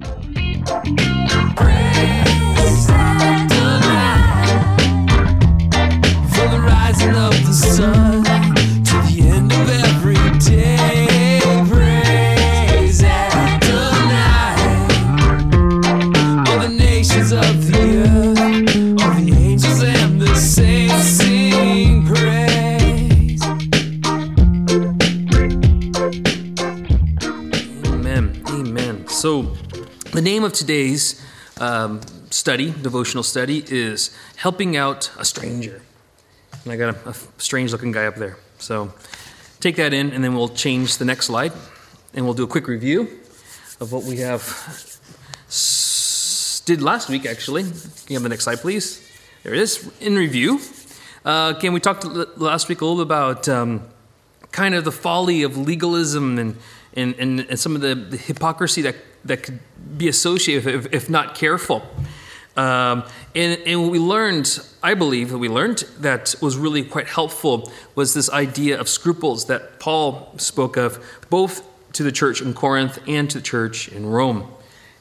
Praise today's um, study, devotional study, is Helping Out a Stranger. And I got a, a strange looking guy up there. So, take that in, and then we'll change the next slide, and we'll do a quick review of what we have s- did last week, actually. Can you have the next slide, please? There it is. In review. Uh, again, we talked last week a little about um, kind of the folly of legalism and, and, and, and some of the, the hypocrisy that, that could be associated if, if not careful. Um, and, and what we learned, I believe, that we learned that was really quite helpful was this idea of scruples that Paul spoke of, both to the church in Corinth and to the church in Rome.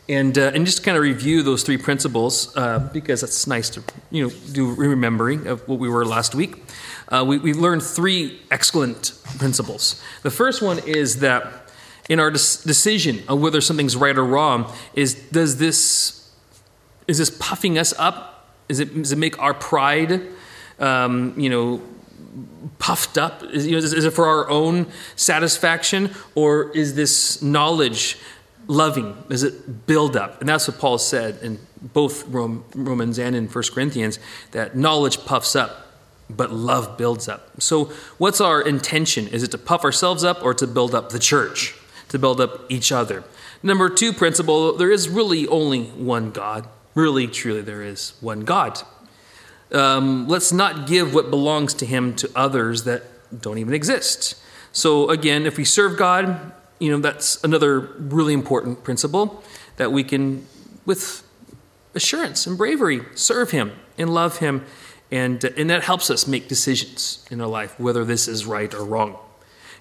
And, uh, and just kind of review those three principles uh, because it's nice to you know do remembering of what we were last week. Uh, we, we learned three excellent principles. The first one is that in our decision of whether something's right or wrong is does this is this puffing us up? Is it does it make our pride um, you know puffed up? Is, you know, is, is it for our own satisfaction, or is this knowledge loving? Does it build up? And that's what Paul said in both Rome, Romans and in 1 Corinthians that knowledge puffs up, but love builds up. So, what's our intention? Is it to puff ourselves up or to build up the church, to build up each other? Number two principle there is really only one God. Really, truly, there is one God um, let's not give what belongs to him to others that don't even exist. So again, if we serve God, you know that's another really important principle that we can, with assurance and bravery, serve Him and love Him, and and that helps us make decisions in our life whether this is right or wrong.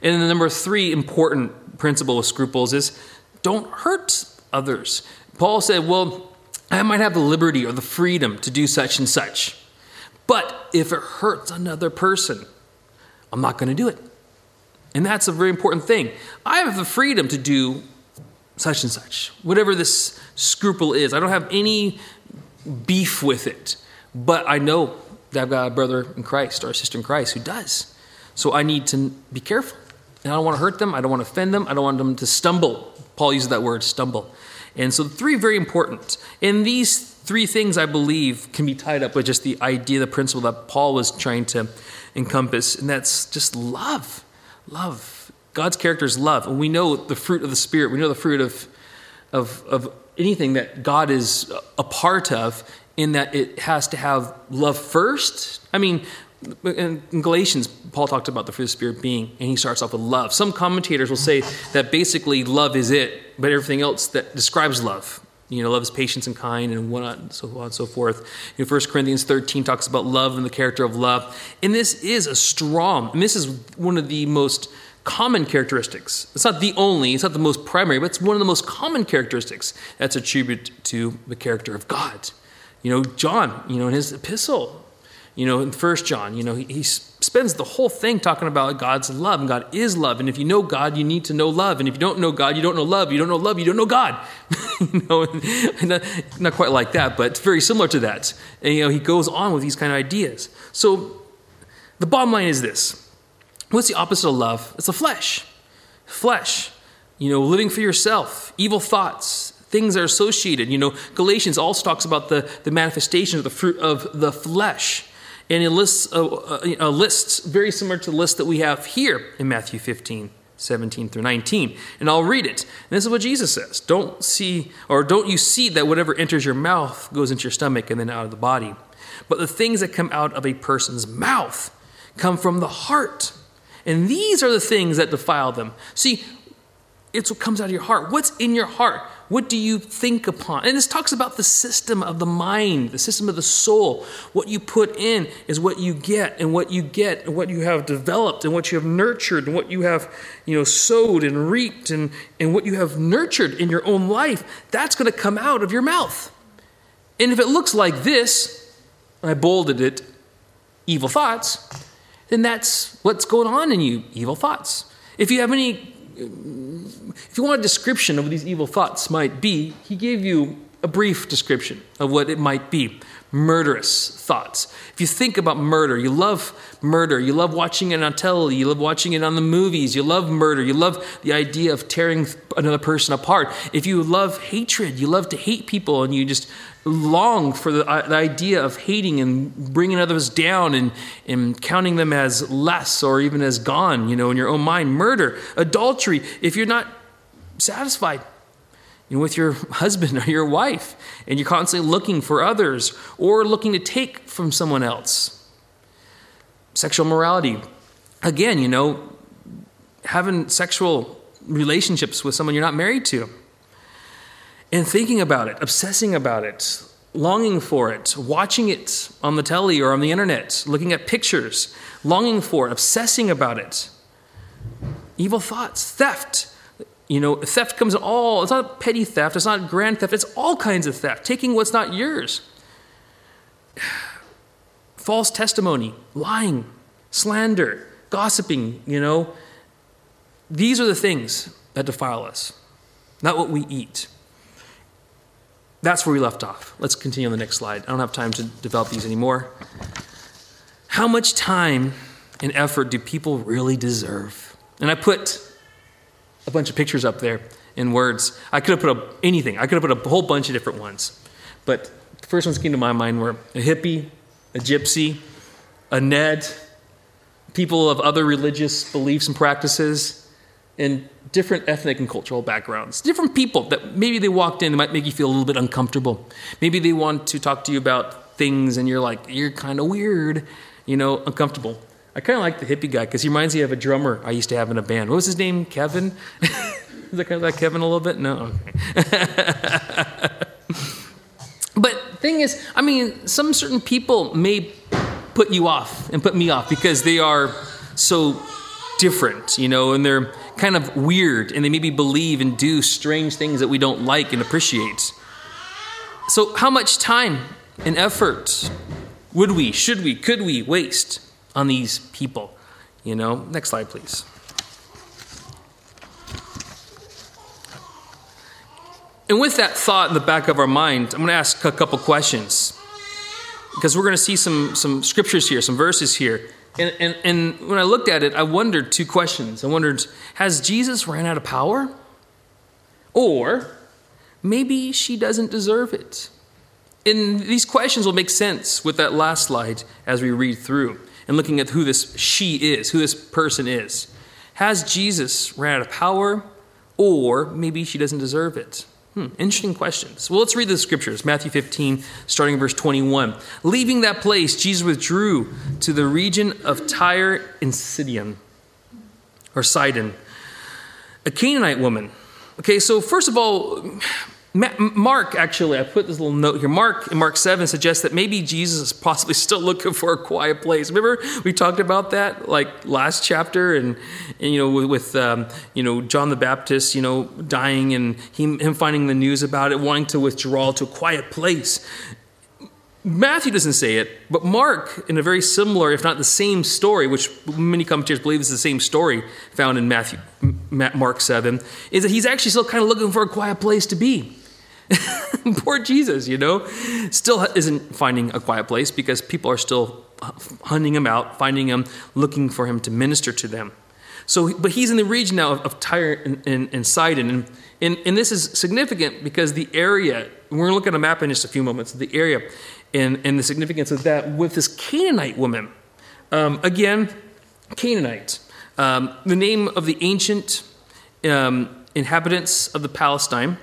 And then the number three important principle of scruples is don't hurt others. Paul said, "Well, I might have the liberty or the freedom to do such and such." But if it hurts another person, I'm not going to do it. And that's a very important thing. I have the freedom to do such and such, whatever this scruple is. I don't have any beef with it, but I know that I've got a brother in Christ or a sister in Christ who does. So I need to be careful. And I don't want to hurt them. I don't want to offend them. I don't want them to stumble. Paul uses that word, stumble. And so, three very important. And these three things, I believe, can be tied up with just the idea, the principle that Paul was trying to encompass, and that's just love. Love. God's character is love. And we know the fruit of the Spirit, we know the fruit of, of, of anything that God is a part of, in that it has to have love first. I mean, in Galatians, Paul talked about the fruit of the Spirit being, and he starts off with love. Some commentators will say that basically love is it, but everything else that describes love. You know, love is patience and kind, and whatnot, and so on and so forth. You know, 1 Corinthians 13 talks about love and the character of love. And this is a strong, and this is one of the most common characteristics. It's not the only, it's not the most primary, but it's one of the most common characteristics that's attributed to the character of God. You know, John, you know, in his epistle, you know, in First John, you know, he, he spends the whole thing talking about God's love, and God is love. And if you know God, you need to know love. And if you don't know God, you don't know love. You don't know love, you don't know God. you know, not, not quite like that, but very similar to that. And you know, he goes on with these kind of ideas. So the bottom line is this: What's the opposite of love? It's the flesh. Flesh. You know, living for yourself, evil thoughts, things are associated. You know, Galatians also talks about the, the manifestation of the fruit of the flesh. And it lists a, a, a list very similar to the list that we have here in Matthew 15, 17 through 19. And I'll read it. And this is what Jesus says Don't see, or don't you see that whatever enters your mouth goes into your stomach and then out of the body? But the things that come out of a person's mouth come from the heart. And these are the things that defile them. See, it's what comes out of your heart. What's in your heart? What do you think upon? And this talks about the system of the mind, the system of the soul. What you put in is what you get, and what you get, and what you have developed, and what you have nurtured, and what you have, you know, sowed and reaped, and, and what you have nurtured in your own life, that's going to come out of your mouth. And if it looks like this, I bolded it, evil thoughts, then that's what's going on in you, evil thoughts. If you have any if you want a description of what these evil thoughts might be, he gave you a brief description of what it might be murderous thoughts. If you think about murder, you love murder, you love watching it on television, you love watching it on the movies, you love murder, you love the idea of tearing another person apart. If you love hatred, you love to hate people and you just long for the, uh, the idea of hating and bringing others down and, and counting them as less or even as gone, you know, in your own mind. Murder, adultery, if you're not satisfied with your husband or your wife, and you're constantly looking for others or looking to take from someone else. Sexual morality. Again, you know, having sexual relationships with someone you're not married to and thinking about it, obsessing about it, longing for it, watching it on the telly or on the internet, looking at pictures, longing for it, obsessing about it. Evil thoughts, theft. You know, theft comes in all, it's not petty theft, it's not grand theft, it's all kinds of theft, taking what's not yours. False testimony, lying, slander, gossiping, you know. These are the things that defile us, not what we eat. That's where we left off. Let's continue on the next slide. I don't have time to develop these anymore. How much time and effort do people really deserve? And I put a bunch of pictures up there in words. I could have put up anything, I could have put a whole bunch of different ones. But the first ones came to my mind were a hippie, a gypsy, a Ned, people of other religious beliefs and practices, and different ethnic and cultural backgrounds. Different people that maybe they walked in, they might make you feel a little bit uncomfortable. Maybe they want to talk to you about things and you're like, you're kind of weird, you know, uncomfortable. I kind of like the hippie guy because he reminds me of a drummer I used to have in a band. What was his name? Kevin? Is that kind of like Kevin a little bit? No. Okay. but thing is, I mean, some certain people may put you off and put me off because they are so different, you know, and they're kind of weird and they maybe believe and do strange things that we don't like and appreciate. So, how much time and effort would we, should we, could we waste on these people? You know, next slide, please. And with that thought in the back of our mind, I'm going to ask a couple questions because we're going to see some, some scriptures here, some verses here. And, and, and when I looked at it, I wondered two questions. I wondered, has Jesus ran out of power? Or maybe she doesn't deserve it. And these questions will make sense with that last slide as we read through and looking at who this she is, who this person is. Has Jesus ran out of power? Or maybe she doesn't deserve it. Hmm, interesting questions. Well, let's read the scriptures. Matthew 15, starting verse 21. Leaving that place, Jesus withdrew to the region of Tyre and Sidon, or Sidon, a Canaanite woman. Okay, so first of all, Mark, actually, I put this little note here. Mark Mark 7 suggests that maybe Jesus is possibly still looking for a quiet place. Remember, we talked about that like last chapter, and, and you know, with, with um, you know John the Baptist, you know, dying, and him, him finding the news about it, wanting to withdraw to a quiet place. Matthew doesn't say it, but Mark, in a very similar, if not the same story, which many commentators believe is the same story found in Matthew, Mark 7, is that he's actually still kind of looking for a quiet place to be. Poor Jesus, you know, still isn't finding a quiet place because people are still hunting him out, finding him, looking for him to minister to them. So, but he's in the region now of, of Tyre and, and, and Sidon, and, and, and, this is significant because the area. We're going to look at a map in just a few moments. The area and, and the significance of that with this Canaanite woman. Um, again, Canaanite, um, the name of the ancient um, inhabitants of the Palestine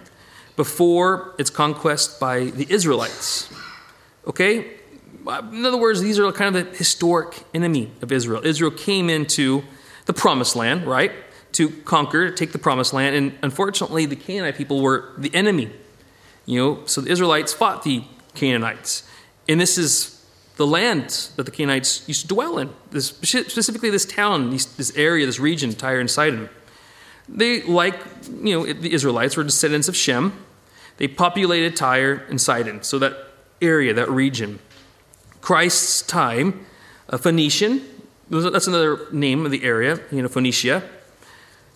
before its conquest by the Israelites. Okay? In other words, these are kind of the historic enemy of Israel. Israel came into the promised land, right? to conquer, to take the promised land. And unfortunately, the Canaanite people were the enemy. You know, so the Israelites fought the Canaanites. And this is the land that the Canaanites used to dwell in, this, specifically this town, this, this area, this region, Tyre and Sidon. They, like you know, the Israelites, were descendants of Shem. They populated Tyre and Sidon, so that area, that region. Christ's time, a Phoenician, that's another name of the area, you know, Phoenicia.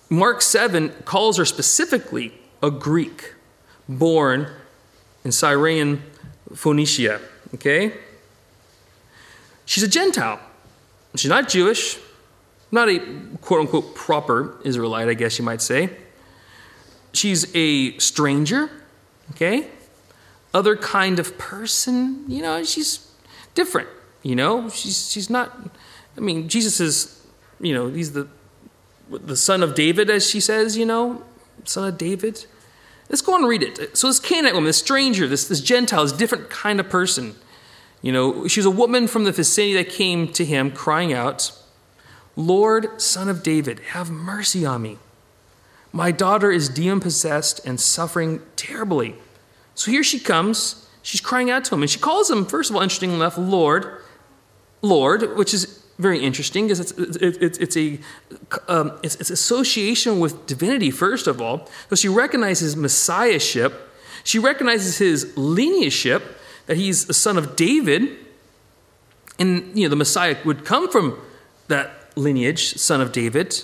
Mark 7 calls her specifically a Greek born in Syrian Phoenicia. Okay? She's a Gentile. She's not Jewish, not a quote unquote proper Israelite, I guess you might say. She's a stranger, okay? Other kind of person, you know, she's different, you know? She's, she's not, I mean, Jesus is, you know, he's the, the son of David, as she says, you know, son of David. Let's go on and read it. So this Canaanite woman, this stranger, this, this Gentile, this different kind of person, you know, she's a woman from the vicinity that came to him crying out, Lord, son of David, have mercy on me. My daughter is demon possessed and suffering terribly. So here she comes. She's crying out to him. And she calls him, first of all, interesting enough, Lord. Lord, which is very interesting because it's, it's, it's a um, it's, it's association with divinity, first of all. So she recognizes messiahship. She recognizes his lineageship, that he's the son of David. And, you know, the Messiah would come from that lineage, son of David.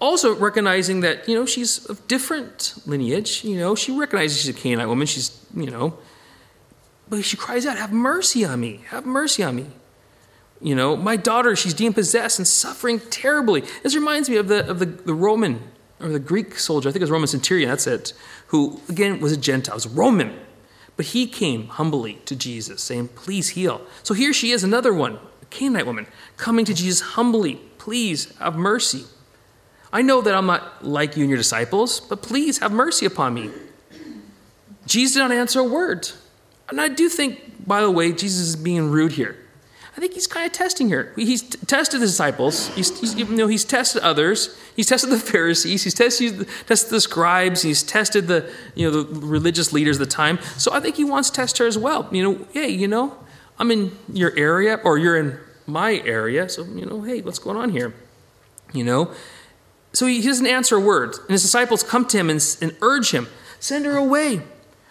Also recognizing that, you know, she's of different lineage. You know, she recognizes she's a Canaanite woman. She's, you know, but she cries out, Have mercy on me. Have mercy on me. You know, my daughter, she's demon possessed and suffering terribly. This reminds me of the, of the, the Roman or the Greek soldier, I think it was Roman centurion, that's it, who, again, was a Gentile, was Roman. But he came humbly to Jesus, saying, Please heal. So here she is, another one, Canaanite woman, coming to Jesus humbly, Please have mercy. I know that I'm not like you and your disciples, but please have mercy upon me. Jesus did not answer a word. And I do think, by the way, Jesus is being rude here. I think he's kind of testing her. He's t- tested the disciples. He's, he's, you know, he's tested others. He's tested the Pharisees. He's tested, tested the scribes. He's tested the, you know, the religious leaders of the time. So I think he wants to test her as well. You know, hey, you know, I'm in your area or you're in my area. So, you know, hey, what's going on here? You know? So he doesn't answer a word. And his disciples come to him and, and urge him, send her away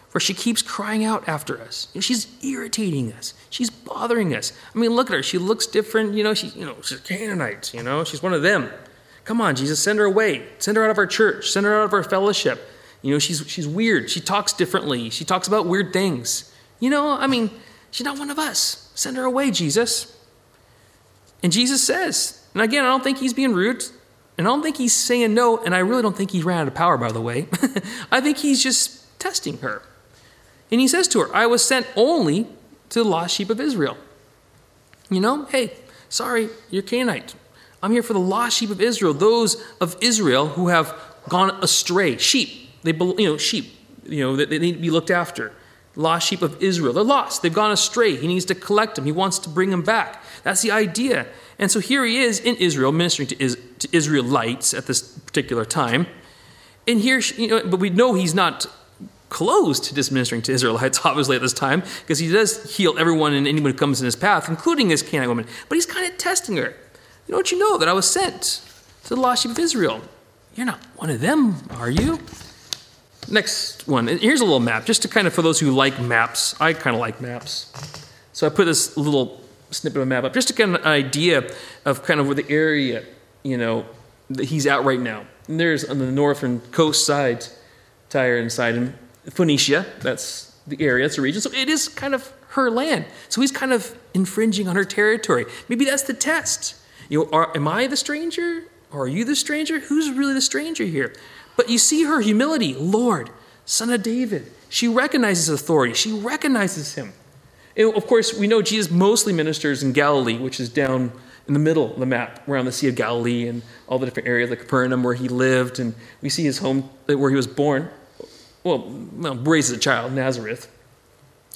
for she keeps crying out after us. You know, she's irritating us. She's bothering us. I mean, look at her. She looks different. You know, she, you know, she's a Canaanite. You know, she's one of them. Come on, Jesus, send her away. Send her out of our church. Send her out of our fellowship. You know, she's she's weird. She talks differently. She talks about weird things. You know, I mean, she's not one of us. Send her away, Jesus. And Jesus says, and again, I don't think he's being rude. And I don't think he's saying no, and I really don't think he ran out of power, by the way. I think he's just testing her. And he says to her, I was sent only to the lost sheep of Israel. You know, hey, sorry, you're Canaanite. I'm here for the lost sheep of Israel, those of Israel who have gone astray. Sheep, they, you know, sheep, you know, that they need to be looked after. Lost sheep of Israel. They're lost. They've gone astray. He needs to collect them. He wants to bring them back. That's the idea. And so here he is in Israel, ministering to, Is- to Israelites at this particular time. And here, you know, but we know he's not closed to just ministering to Israelites, obviously, at this time, because he does heal everyone and anyone who comes in his path, including this Canaanite woman. But he's kind of testing her. You don't you know that I was sent to the lost sheep of Israel? You're not one of them, are you? Next one. Here's a little map, just to kind of, for those who like maps, I kind of like maps. So I put this little snippet of a map up, just to get an idea of kind of where the area, you know, that he's at right now. And there's on the northern coast side, Tyre and Sidon, Phoenicia, that's the area, that's the region. So it is kind of her land. So he's kind of infringing on her territory. Maybe that's the test. You know, are, am I the stranger? Or are you the stranger? Who's really the stranger here? But you see her humility, Lord, Son of David. She recognizes authority. She recognizes him. And of course, we know Jesus mostly ministers in Galilee, which is down in the middle of the map, around the Sea of Galilee and all the different areas, like Capernaum, where he lived, and we see his home, where he was born well, well raised as a child, Nazareth.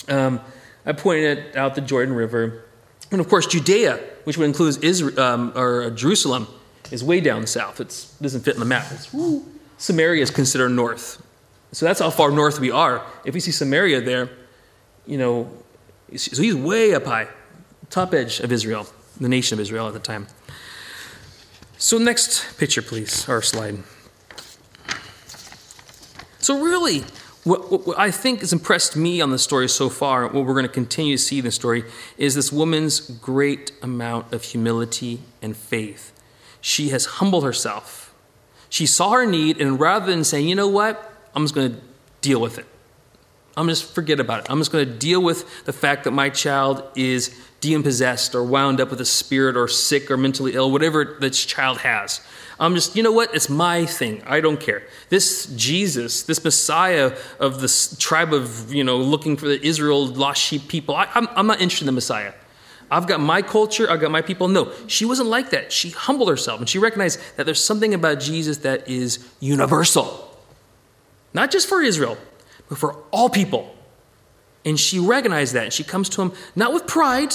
Um, I pointed out the Jordan River. And of course, Judea, which would include Israel, um, or Jerusalem, is way down south. It doesn't fit in the map. It's, woo, Samaria is considered north. So that's how far north we are. If we see Samaria there, you know, so he's way up high, top edge of Israel, the nation of Israel at the time. So, next picture, please, or slide. So, really, what, what, what I think has impressed me on the story so far, what we're going to continue to see in the story, is this woman's great amount of humility and faith. She has humbled herself. She saw her need, and rather than saying, you know what, I'm just going to deal with it. I'm just forget about it. I'm just going to deal with the fact that my child is demon possessed or wound up with a spirit or sick or mentally ill, whatever this child has. I'm just, you know what? It's my thing. I don't care. This Jesus, this Messiah of the tribe of, you know, looking for the Israel lost sheep people, I, I'm not interested in the Messiah. I've got my culture, I've got my people. No, she wasn't like that. She humbled herself and she recognized that there's something about Jesus that is universal. Not just for Israel, but for all people. And she recognized that. She comes to him not with pride,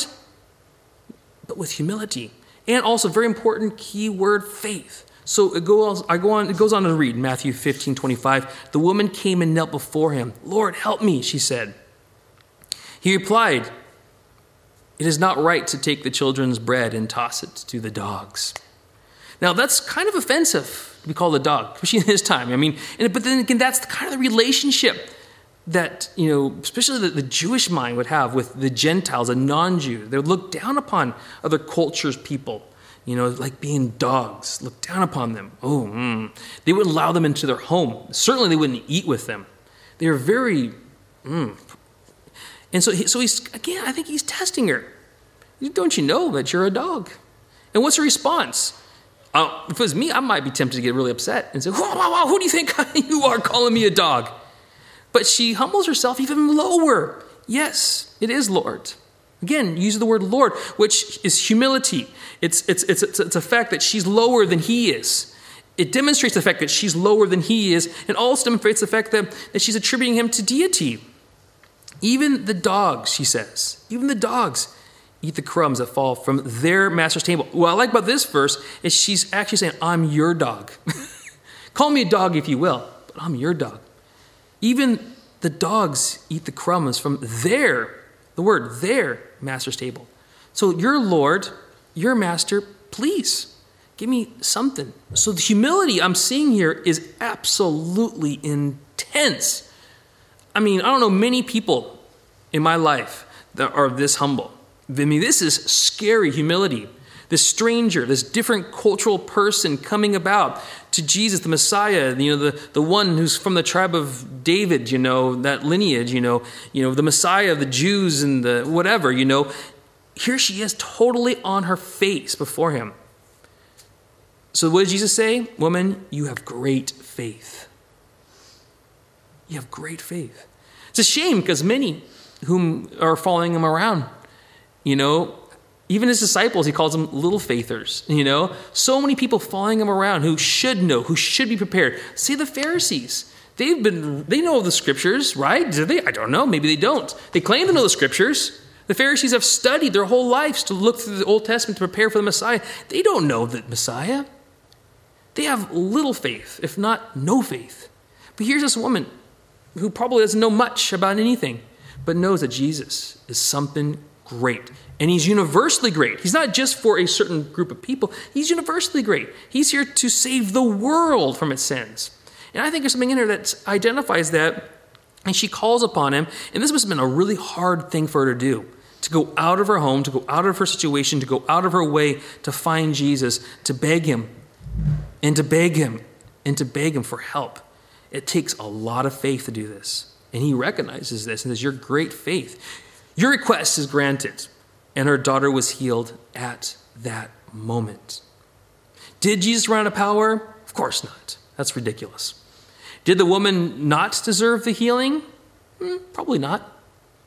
but with humility. And also, very important key word, faith. So it goes, I go on, it goes on to read Matthew 15, 25. The woman came and knelt before him. Lord, help me, she said. He replied, It is not right to take the children's bread and toss it to the dogs. Now, that's kind of offensive to be called a dog, especially in his time. I mean, but then again, that's the kind of the relationship that, you know, especially the, the Jewish mind would have with the Gentiles, a non Jew. They would look down upon other cultures' people, you know, like being dogs, look down upon them. Oh, mm. they wouldn't allow them into their home. Certainly, they wouldn't eat with them. They were very, mm. And so, so he's again. I think he's testing her. Don't you know that you're a dog? And what's her response? Uh, if it was me, I might be tempted to get really upset and say, whoa, whoa, whoa, who do you think you are calling me a dog? But she humbles herself even lower. Yes, it is Lord. Again, use the word Lord, which is humility. It's, it's, it's, it's, it's a fact that she's lower than he is. It demonstrates the fact that she's lower than he is, and also demonstrates the fact that, that she's attributing him to deity. Even the dogs, she says, even the dogs eat the crumbs that fall from their master's table. What I like about this verse is she's actually saying, I'm your dog. Call me a dog if you will, but I'm your dog. Even the dogs eat the crumbs from their, the word, their master's table. So, your Lord, your master, please give me something. So, the humility I'm seeing here is absolutely intense. I mean, I don't know many people in my life that are this humble. I mean, this is scary humility. This stranger, this different cultural person coming about to Jesus, the Messiah, you know, the, the one who's from the tribe of David, you know, that lineage, you know, you know, the Messiah, of the Jews and the whatever, you know. Here she is totally on her face before him. So what did Jesus say? Woman, you have great faith. You have great faith. It's a shame because many whom are following him around, you know, even his disciples, he calls them little faithers, you know? So many people following him around who should know, who should be prepared. See the Pharisees. They've been, they know the scriptures, right? Do they? I don't know. Maybe they don't. They claim to know the scriptures. The Pharisees have studied their whole lives to look through the Old Testament to prepare for the Messiah. They don't know the Messiah. They have little faith, if not no faith. But here's this woman who probably doesn't know much about anything, but knows that Jesus is something great. And he's universally great. He's not just for a certain group of people, he's universally great. He's here to save the world from its sins. And I think there's something in here that identifies that, and she calls upon him. And this must have been a really hard thing for her to do to go out of her home, to go out of her situation, to go out of her way to find Jesus, to beg him, and to beg him, and to beg him for help. It takes a lot of faith to do this. And he recognizes this and says, Your great faith. Your request is granted and her daughter was healed at that moment. Did Jesus run out of power? Of course not. That's ridiculous. Did the woman not deserve the healing? Mm, probably not.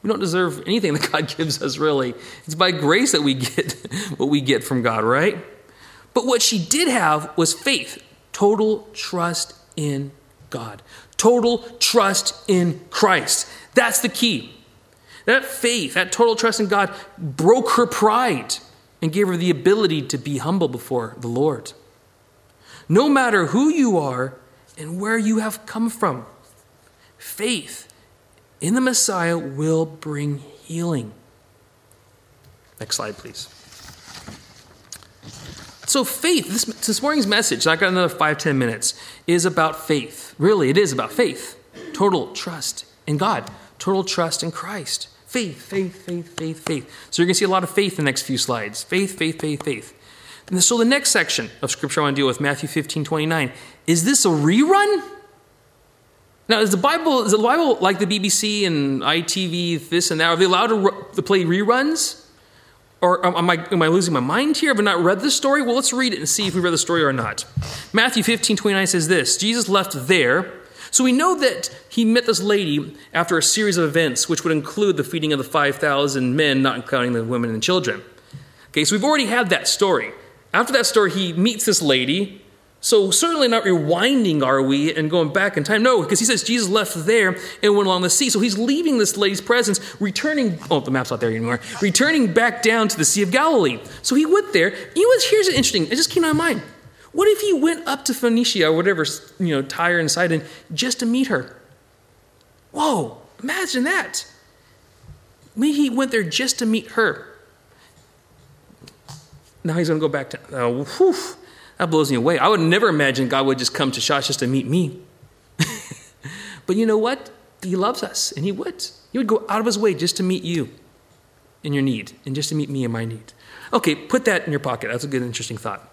We don't deserve anything that God gives us, really. It's by grace that we get what we get from God, right? But what she did have was faith, total trust in God, total trust in Christ. That's the key. That faith, that total trust in God, broke her pride and gave her the ability to be humble before the Lord. no matter who you are and where you have come from. Faith in the Messiah will bring healing. Next slide, please. So, faith, this, this morning's message, I got another five, ten minutes, is about faith. Really, it is about faith. Total trust in God, total trust in Christ. Faith, faith, faith, faith, faith. So, you're going to see a lot of faith in the next few slides. Faith, faith, faith, faith. And so, the next section of scripture I want to deal with, Matthew 15, 29, is this a rerun? Now, is the Bible is the Bible like the BBC and ITV, this and that? Are they allowed to, to play reruns? Or am I, am I losing my mind here? Have I not read this story? Well, let's read it and see if we read the story or not. Matthew 15, 29 says this Jesus left there. So we know that he met this lady after a series of events, which would include the feeding of the 5,000 men, not including the women and children. Okay, so we've already had that story. After that story, he meets this lady. So certainly not rewinding, are we, and going back in time? No, because he says Jesus left there and went along the sea. So he's leaving this lady's presence, returning. Oh, the map's not there anymore. Returning back down to the Sea of Galilee. So he went there. You know? Here's interesting. It just came to my mind. What if he went up to Phoenicia or whatever, you know, Tyre and Sidon, just to meet her? Whoa! Imagine that. Maybe he went there just to meet her. Now he's going to go back to. Oh, whew, that blows me away. I would never imagine God would just come to Shosh just to meet me. but you know what? He loves us, and He would. He would go out of His way just to meet you in your need, and just to meet me in my need. Okay, put that in your pocket. That's a good, interesting thought.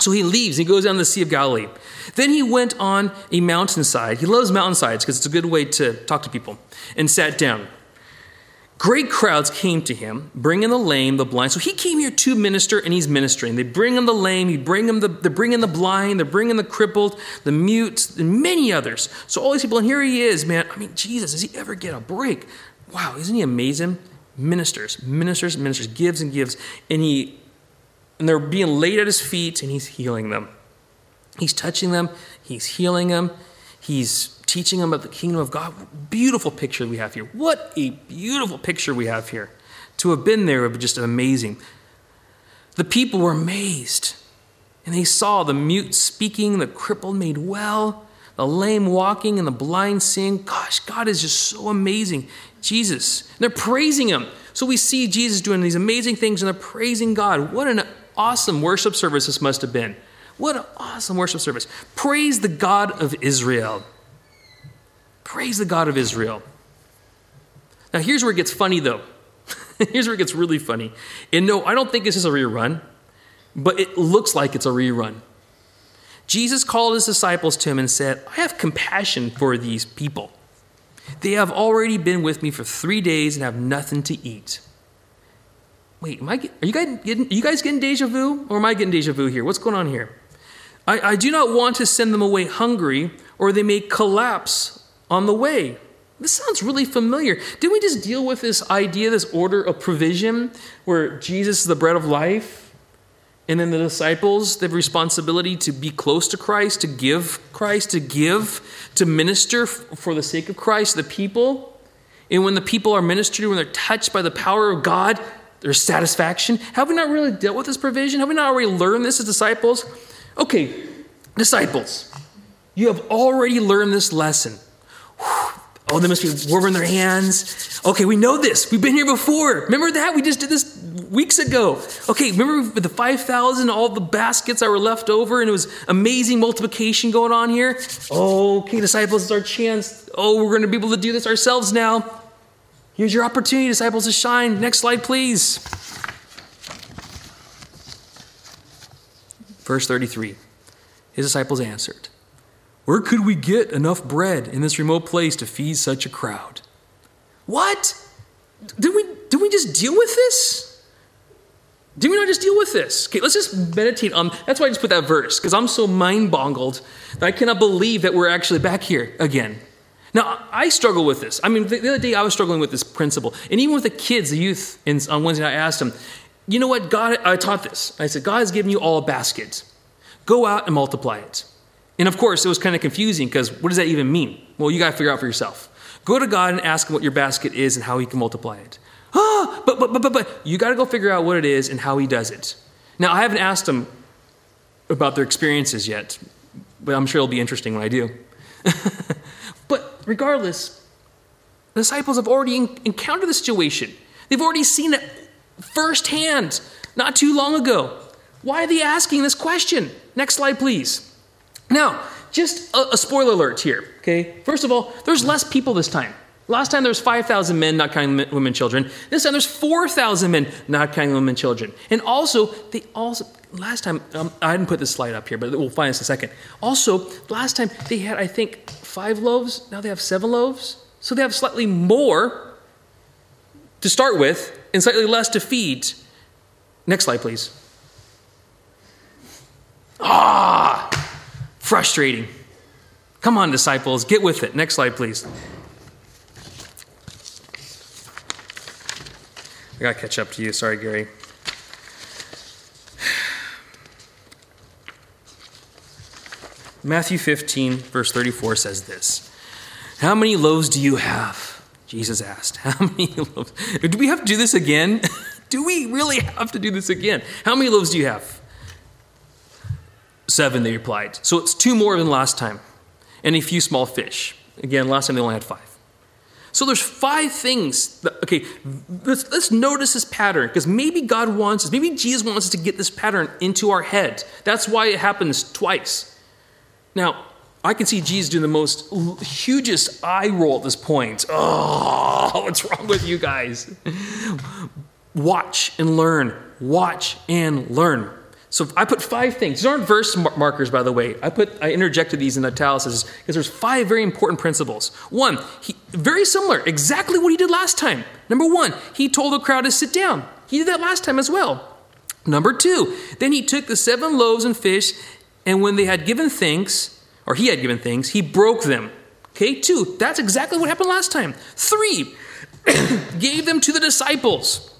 So he leaves, he goes down the Sea of Galilee. Then he went on a mountainside. He loves mountainsides because it's a good way to talk to people, and sat down. Great crowds came to him, bringing the lame, the blind. So he came here to minister, and he's ministering. They bring him the lame, he bring him the, they bring in the blind, they're bringing the crippled, the mute, and many others. So all these people, and here he is, man. I mean, Jesus, does he ever get a break? Wow, isn't he amazing? Ministers, ministers, ministers, gives and gives, and he, and they're being laid at his feet, and he's healing them. He's touching them, he's healing them, he's teaching them about the kingdom of God. Beautiful picture we have here. What a beautiful picture we have here. To have been there would be just amazing. The people were amazed, and they saw the mute speaking, the crippled made well, the lame walking, and the blind seeing. Gosh, God is just so amazing. Jesus. And they're praising him. So we see Jesus doing these amazing things, and they're praising God. What an awesome worship service this must have been. What an awesome worship service. Praise the God of Israel. Praise the God of Israel. Now, here's where it gets funny, though. here's where it gets really funny. And no, I don't think this is a rerun, but it looks like it's a rerun. Jesus called his disciples to him and said, I have compassion for these people. They have already been with me for three days and have nothing to eat. Wait, am I, are, you guys getting, are you guys getting deja vu? Or am I getting deja vu here? What's going on here? I, I do not want to send them away hungry, or they may collapse on the way. This sounds really familiar. Didn't we just deal with this idea, this order of provision, where Jesus is the bread of life? And then the disciples, they have responsibility to be close to Christ, to give Christ, to give, to minister for the sake of Christ, the people. And when the people are ministered, when they're touched by the power of God, there's satisfaction. Have we not really dealt with this provision? Have we not already learned this as disciples? Okay, disciples, you have already learned this lesson. Oh, they must be warming their hands. Okay, we know this. We've been here before. Remember that? We just did this weeks ago. Okay, remember the 5,000, all the baskets that were left over, and it was amazing multiplication going on here? okay, disciples, it's our chance. Oh, we're going to be able to do this ourselves now. Here's your opportunity, disciples, to shine. Next slide, please. Verse 33 His disciples answered, Where could we get enough bread in this remote place to feed such a crowd? What? Did we, did we just deal with this? Did we not just deal with this? Okay, let's just meditate on. That's why I just put that verse, because I'm so mind boggled that I cannot believe that we're actually back here again. Now, I struggle with this. I mean, the other day I was struggling with this principle. And even with the kids, the youth, in, on Wednesday I asked them, you know what? God, I taught this. I said, God has given you all a basket. Go out and multiply it. And of course, it was kind of confusing because what does that even mean? Well, you got to figure out for yourself. Go to God and ask him what your basket is and how he can multiply it. Ah, but, but, but, but, but, you got to go figure out what it is and how he does it. Now, I haven't asked them about their experiences yet, but I'm sure it'll be interesting when I do. but regardless, the disciples have already en- encountered the situation. They've already seen it firsthand not too long ago. Why are they asking this question? Next slide, please. Now, just a, a spoiler alert here, okay? First of all, there's less people this time. Last time there was 5,000 men, not counting women children. This time there's 4,000 men, not counting women children. And also, they also, last time, um, I didn't put this slide up here, but we'll find this in a second. Also, last time they had, I think, five loaves. Now they have seven loaves. So they have slightly more to start with and slightly less to feed. Next slide, please. Ah, frustrating. Come on, disciples, get with it. Next slide, please. I gotta catch up to you. Sorry, Gary. Matthew 15, verse 34 says this How many loaves do you have? Jesus asked. How many loaves? Do we have to do this again? do we really have to do this again? How many loaves do you have? Seven, they replied. So it's two more than last time, and a few small fish. Again, last time they only had five. So there's five things. That, okay, let's, let's notice this pattern because maybe God wants us, maybe Jesus wants us to get this pattern into our head. That's why it happens twice. Now, I can see Jesus doing the most hugest eye roll at this point. Oh, what's wrong with you guys? Watch and learn. Watch and learn. So I put five things. These aren't verse mar- markers, by the way. I put I interjected these in italics because there's five very important principles. One, he, very similar, exactly what he did last time. Number one, he told the crowd to sit down. He did that last time as well. Number two, then he took the seven loaves and fish, and when they had given thanks, or he had given thanks, he broke them. Okay, two, that's exactly what happened last time. Three, gave them to the disciples.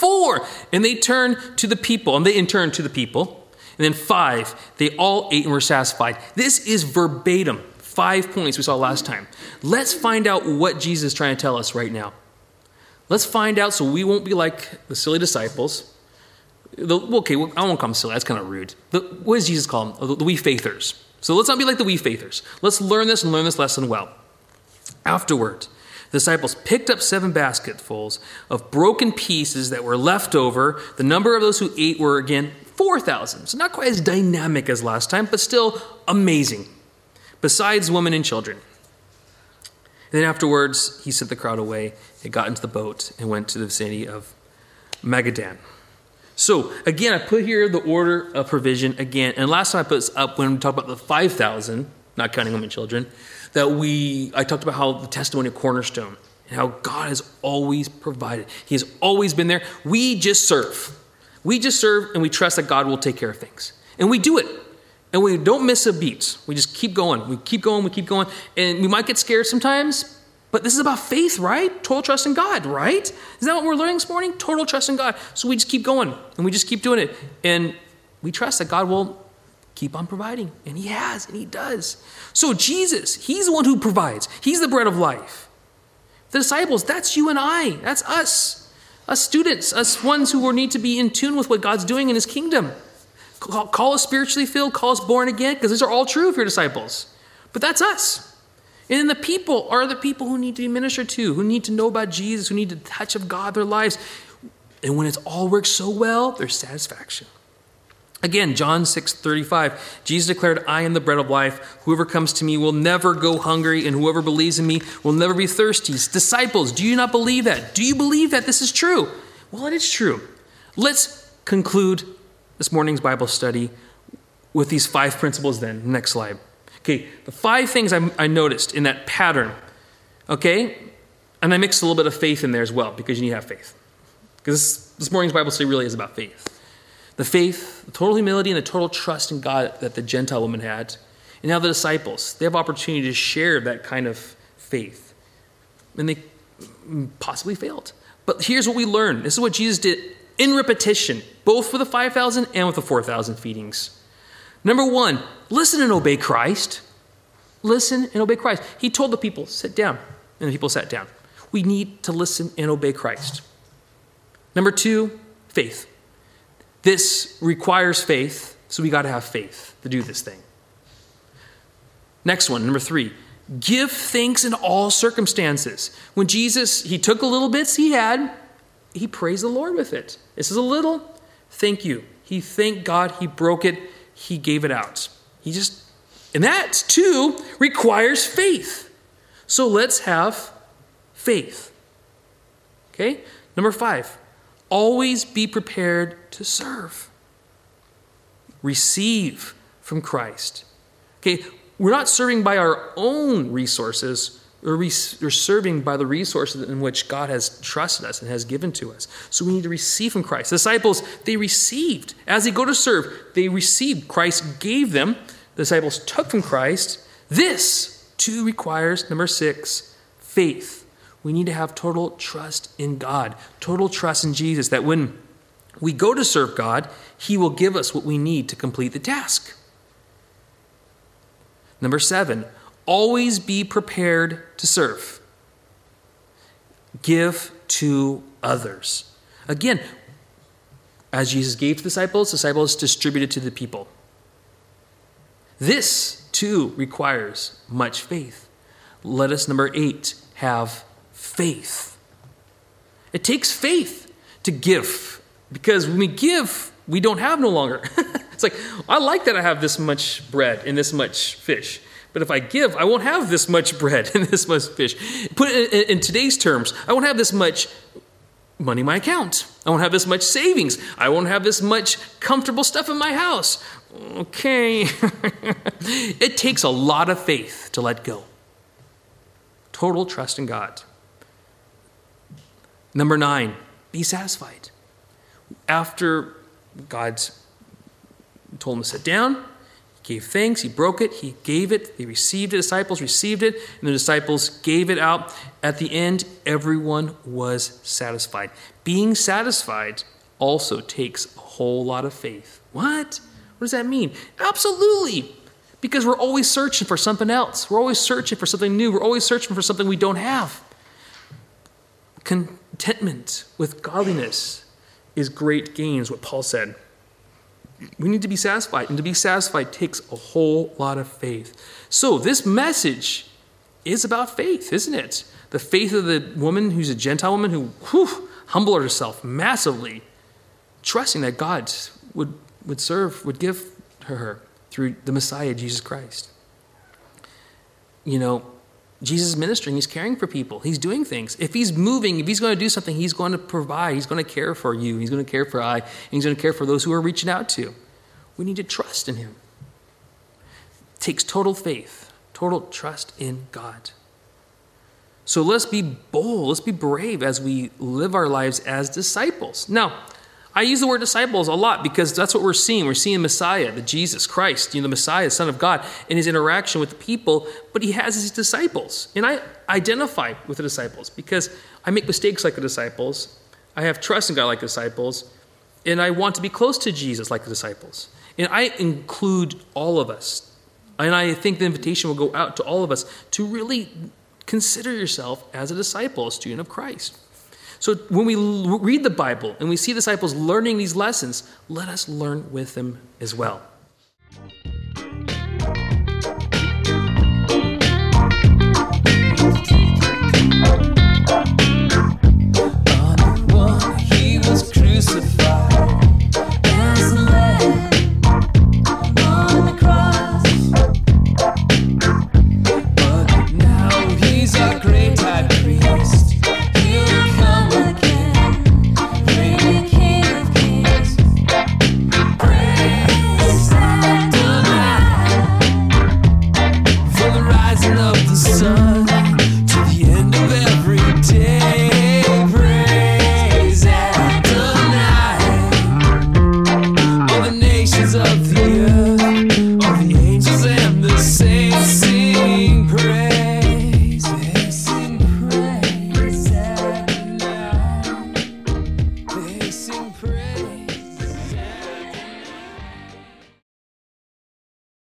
Four, and they turned to the people, and they in turn to the people. And then five, they all ate and were satisfied. This is verbatim. Five points we saw last time. Let's find out what Jesus is trying to tell us right now. Let's find out so we won't be like the silly disciples. The, okay, well, I won't call them silly. That's kind of rude. The, what does Jesus call them? The, the wee faithers. So let's not be like the wee faithers. Let's learn this and learn this lesson well. Afterward, the disciples picked up seven basketfuls of broken pieces that were left over. The number of those who ate were again 4,000. So not quite as dynamic as last time, but still amazing. Besides women and children. And then afterwards, he sent the crowd away. They got into the boat and went to the vicinity of Magadan. So again, I put here the order of provision again. And last time I put this up when we talked about the 5,000, not counting women and children, that we, I talked about how the testimony of Cornerstone and how God has always provided. He has always been there. We just serve. We just serve and we trust that God will take care of things. And we do it. And we don't miss a beat. We just keep going. We keep going. We keep going. And we might get scared sometimes, but this is about faith, right? Total trust in God, right? Is that what we're learning this morning? Total trust in God. So we just keep going and we just keep doing it. And we trust that God will keep on providing. And He has, and He does. So Jesus, He's the one who provides, He's the bread of life. The disciples, that's you and I, that's us. Us students, us ones who need to be in tune with what God's doing in His kingdom. Call, call us spiritually filled, call us born again, because these are all true of your disciples. But that's us. And then the people are the people who need to be ministered to, who need to know about Jesus, who need the touch of God their lives. And when it's all works so well, there's satisfaction. Again, John 6 35, Jesus declared, I am the bread of life. Whoever comes to me will never go hungry, and whoever believes in me will never be thirsty. Disciples, do you not believe that? Do you believe that this is true? Well, it is true. Let's conclude this morning's Bible study with these five principles then. Next slide. Okay, the five things I, I noticed in that pattern, okay? And I mixed a little bit of faith in there as well because you need to have faith. Because this, this morning's Bible study really is about faith. The faith, the total humility, and the total trust in God that the Gentile woman had. And now the disciples, they have opportunity to share that kind of faith. And they possibly failed. But here's what we learn. This is what Jesus did in repetition, both for the 5,000 and with the 4,000 feedings. Number one, listen and obey Christ. Listen and obey Christ. He told the people, sit down. And the people sat down. We need to listen and obey Christ. Number two, faith. This requires faith So we got to have faith to do this thing. Next one, number three. Give thanks in all circumstances. When Jesus, he took a little bits he had, he praised the Lord with it. This is a little, thank you. He thanked God, he broke it, he gave it out. He just, and that too requires faith. So let's have faith. Okay? Number five, always be prepared to serve. Receive from Christ. Okay, we're not serving by our own resources. We're, serving by the resources in which God has trusted us and has given to us. So we need to receive from Christ. The disciples, they received. As they go to serve, they received. Christ gave them. The disciples took from Christ. This, too, requires, number six, faith. We need to have total trust in God, total trust in Jesus, that when we go to serve God, He will give us what we need to complete the task. Number seven, always be prepared to serve. Give to others. Again, as Jesus gave to the disciples, disciples distributed to the people. This too requires much faith. Let us, number eight, have faith. It takes faith to give because when we give, we don't have no longer. it's like, I like that I have this much bread and this much fish. But if I give, I won't have this much bread and this much fish. Put it in, in today's terms, I won't have this much money in my account. I won't have this much savings. I won't have this much comfortable stuff in my house. Okay. it takes a lot of faith to let go. Total trust in God. Number nine, be satisfied. After God told him to sit down, he gave thanks, he broke it, he gave it, they received it, the disciples received it, and the disciples gave it out. At the end, everyone was satisfied. Being satisfied also takes a whole lot of faith. What? What does that mean? Absolutely. Because we're always searching for something else. We're always searching for something new. We're always searching for something we don't have. Contentment with godliness is great gains, what Paul said. We need to be satisfied, and to be satisfied takes a whole lot of faith. So, this message is about faith, isn't it? The faith of the woman who's a Gentile woman who whew, humbled herself massively, trusting that God would, would serve, would give to her through the Messiah, Jesus Christ. You know, Jesus is ministering, he's caring for people, he's doing things. If he's moving, if he's going to do something, he's going to provide, he's going to care for you, he's going to care for I, and he's going to care for those who are reaching out to. We need to trust in him. It takes total faith, total trust in God. So let's be bold, let's be brave as we live our lives as disciples. Now, I use the word disciples a lot because that's what we're seeing. We're seeing Messiah, the Jesus Christ, you know, the Messiah, Son of God, in his interaction with the people, but he has his disciples. And I identify with the disciples because I make mistakes like the disciples. I have trust in God like the disciples, and I want to be close to Jesus like the disciples. And I include all of us. And I think the invitation will go out to all of us to really consider yourself as a disciple, a student of Christ. So when we read the Bible and we see disciples learning these lessons, let us learn with them as well.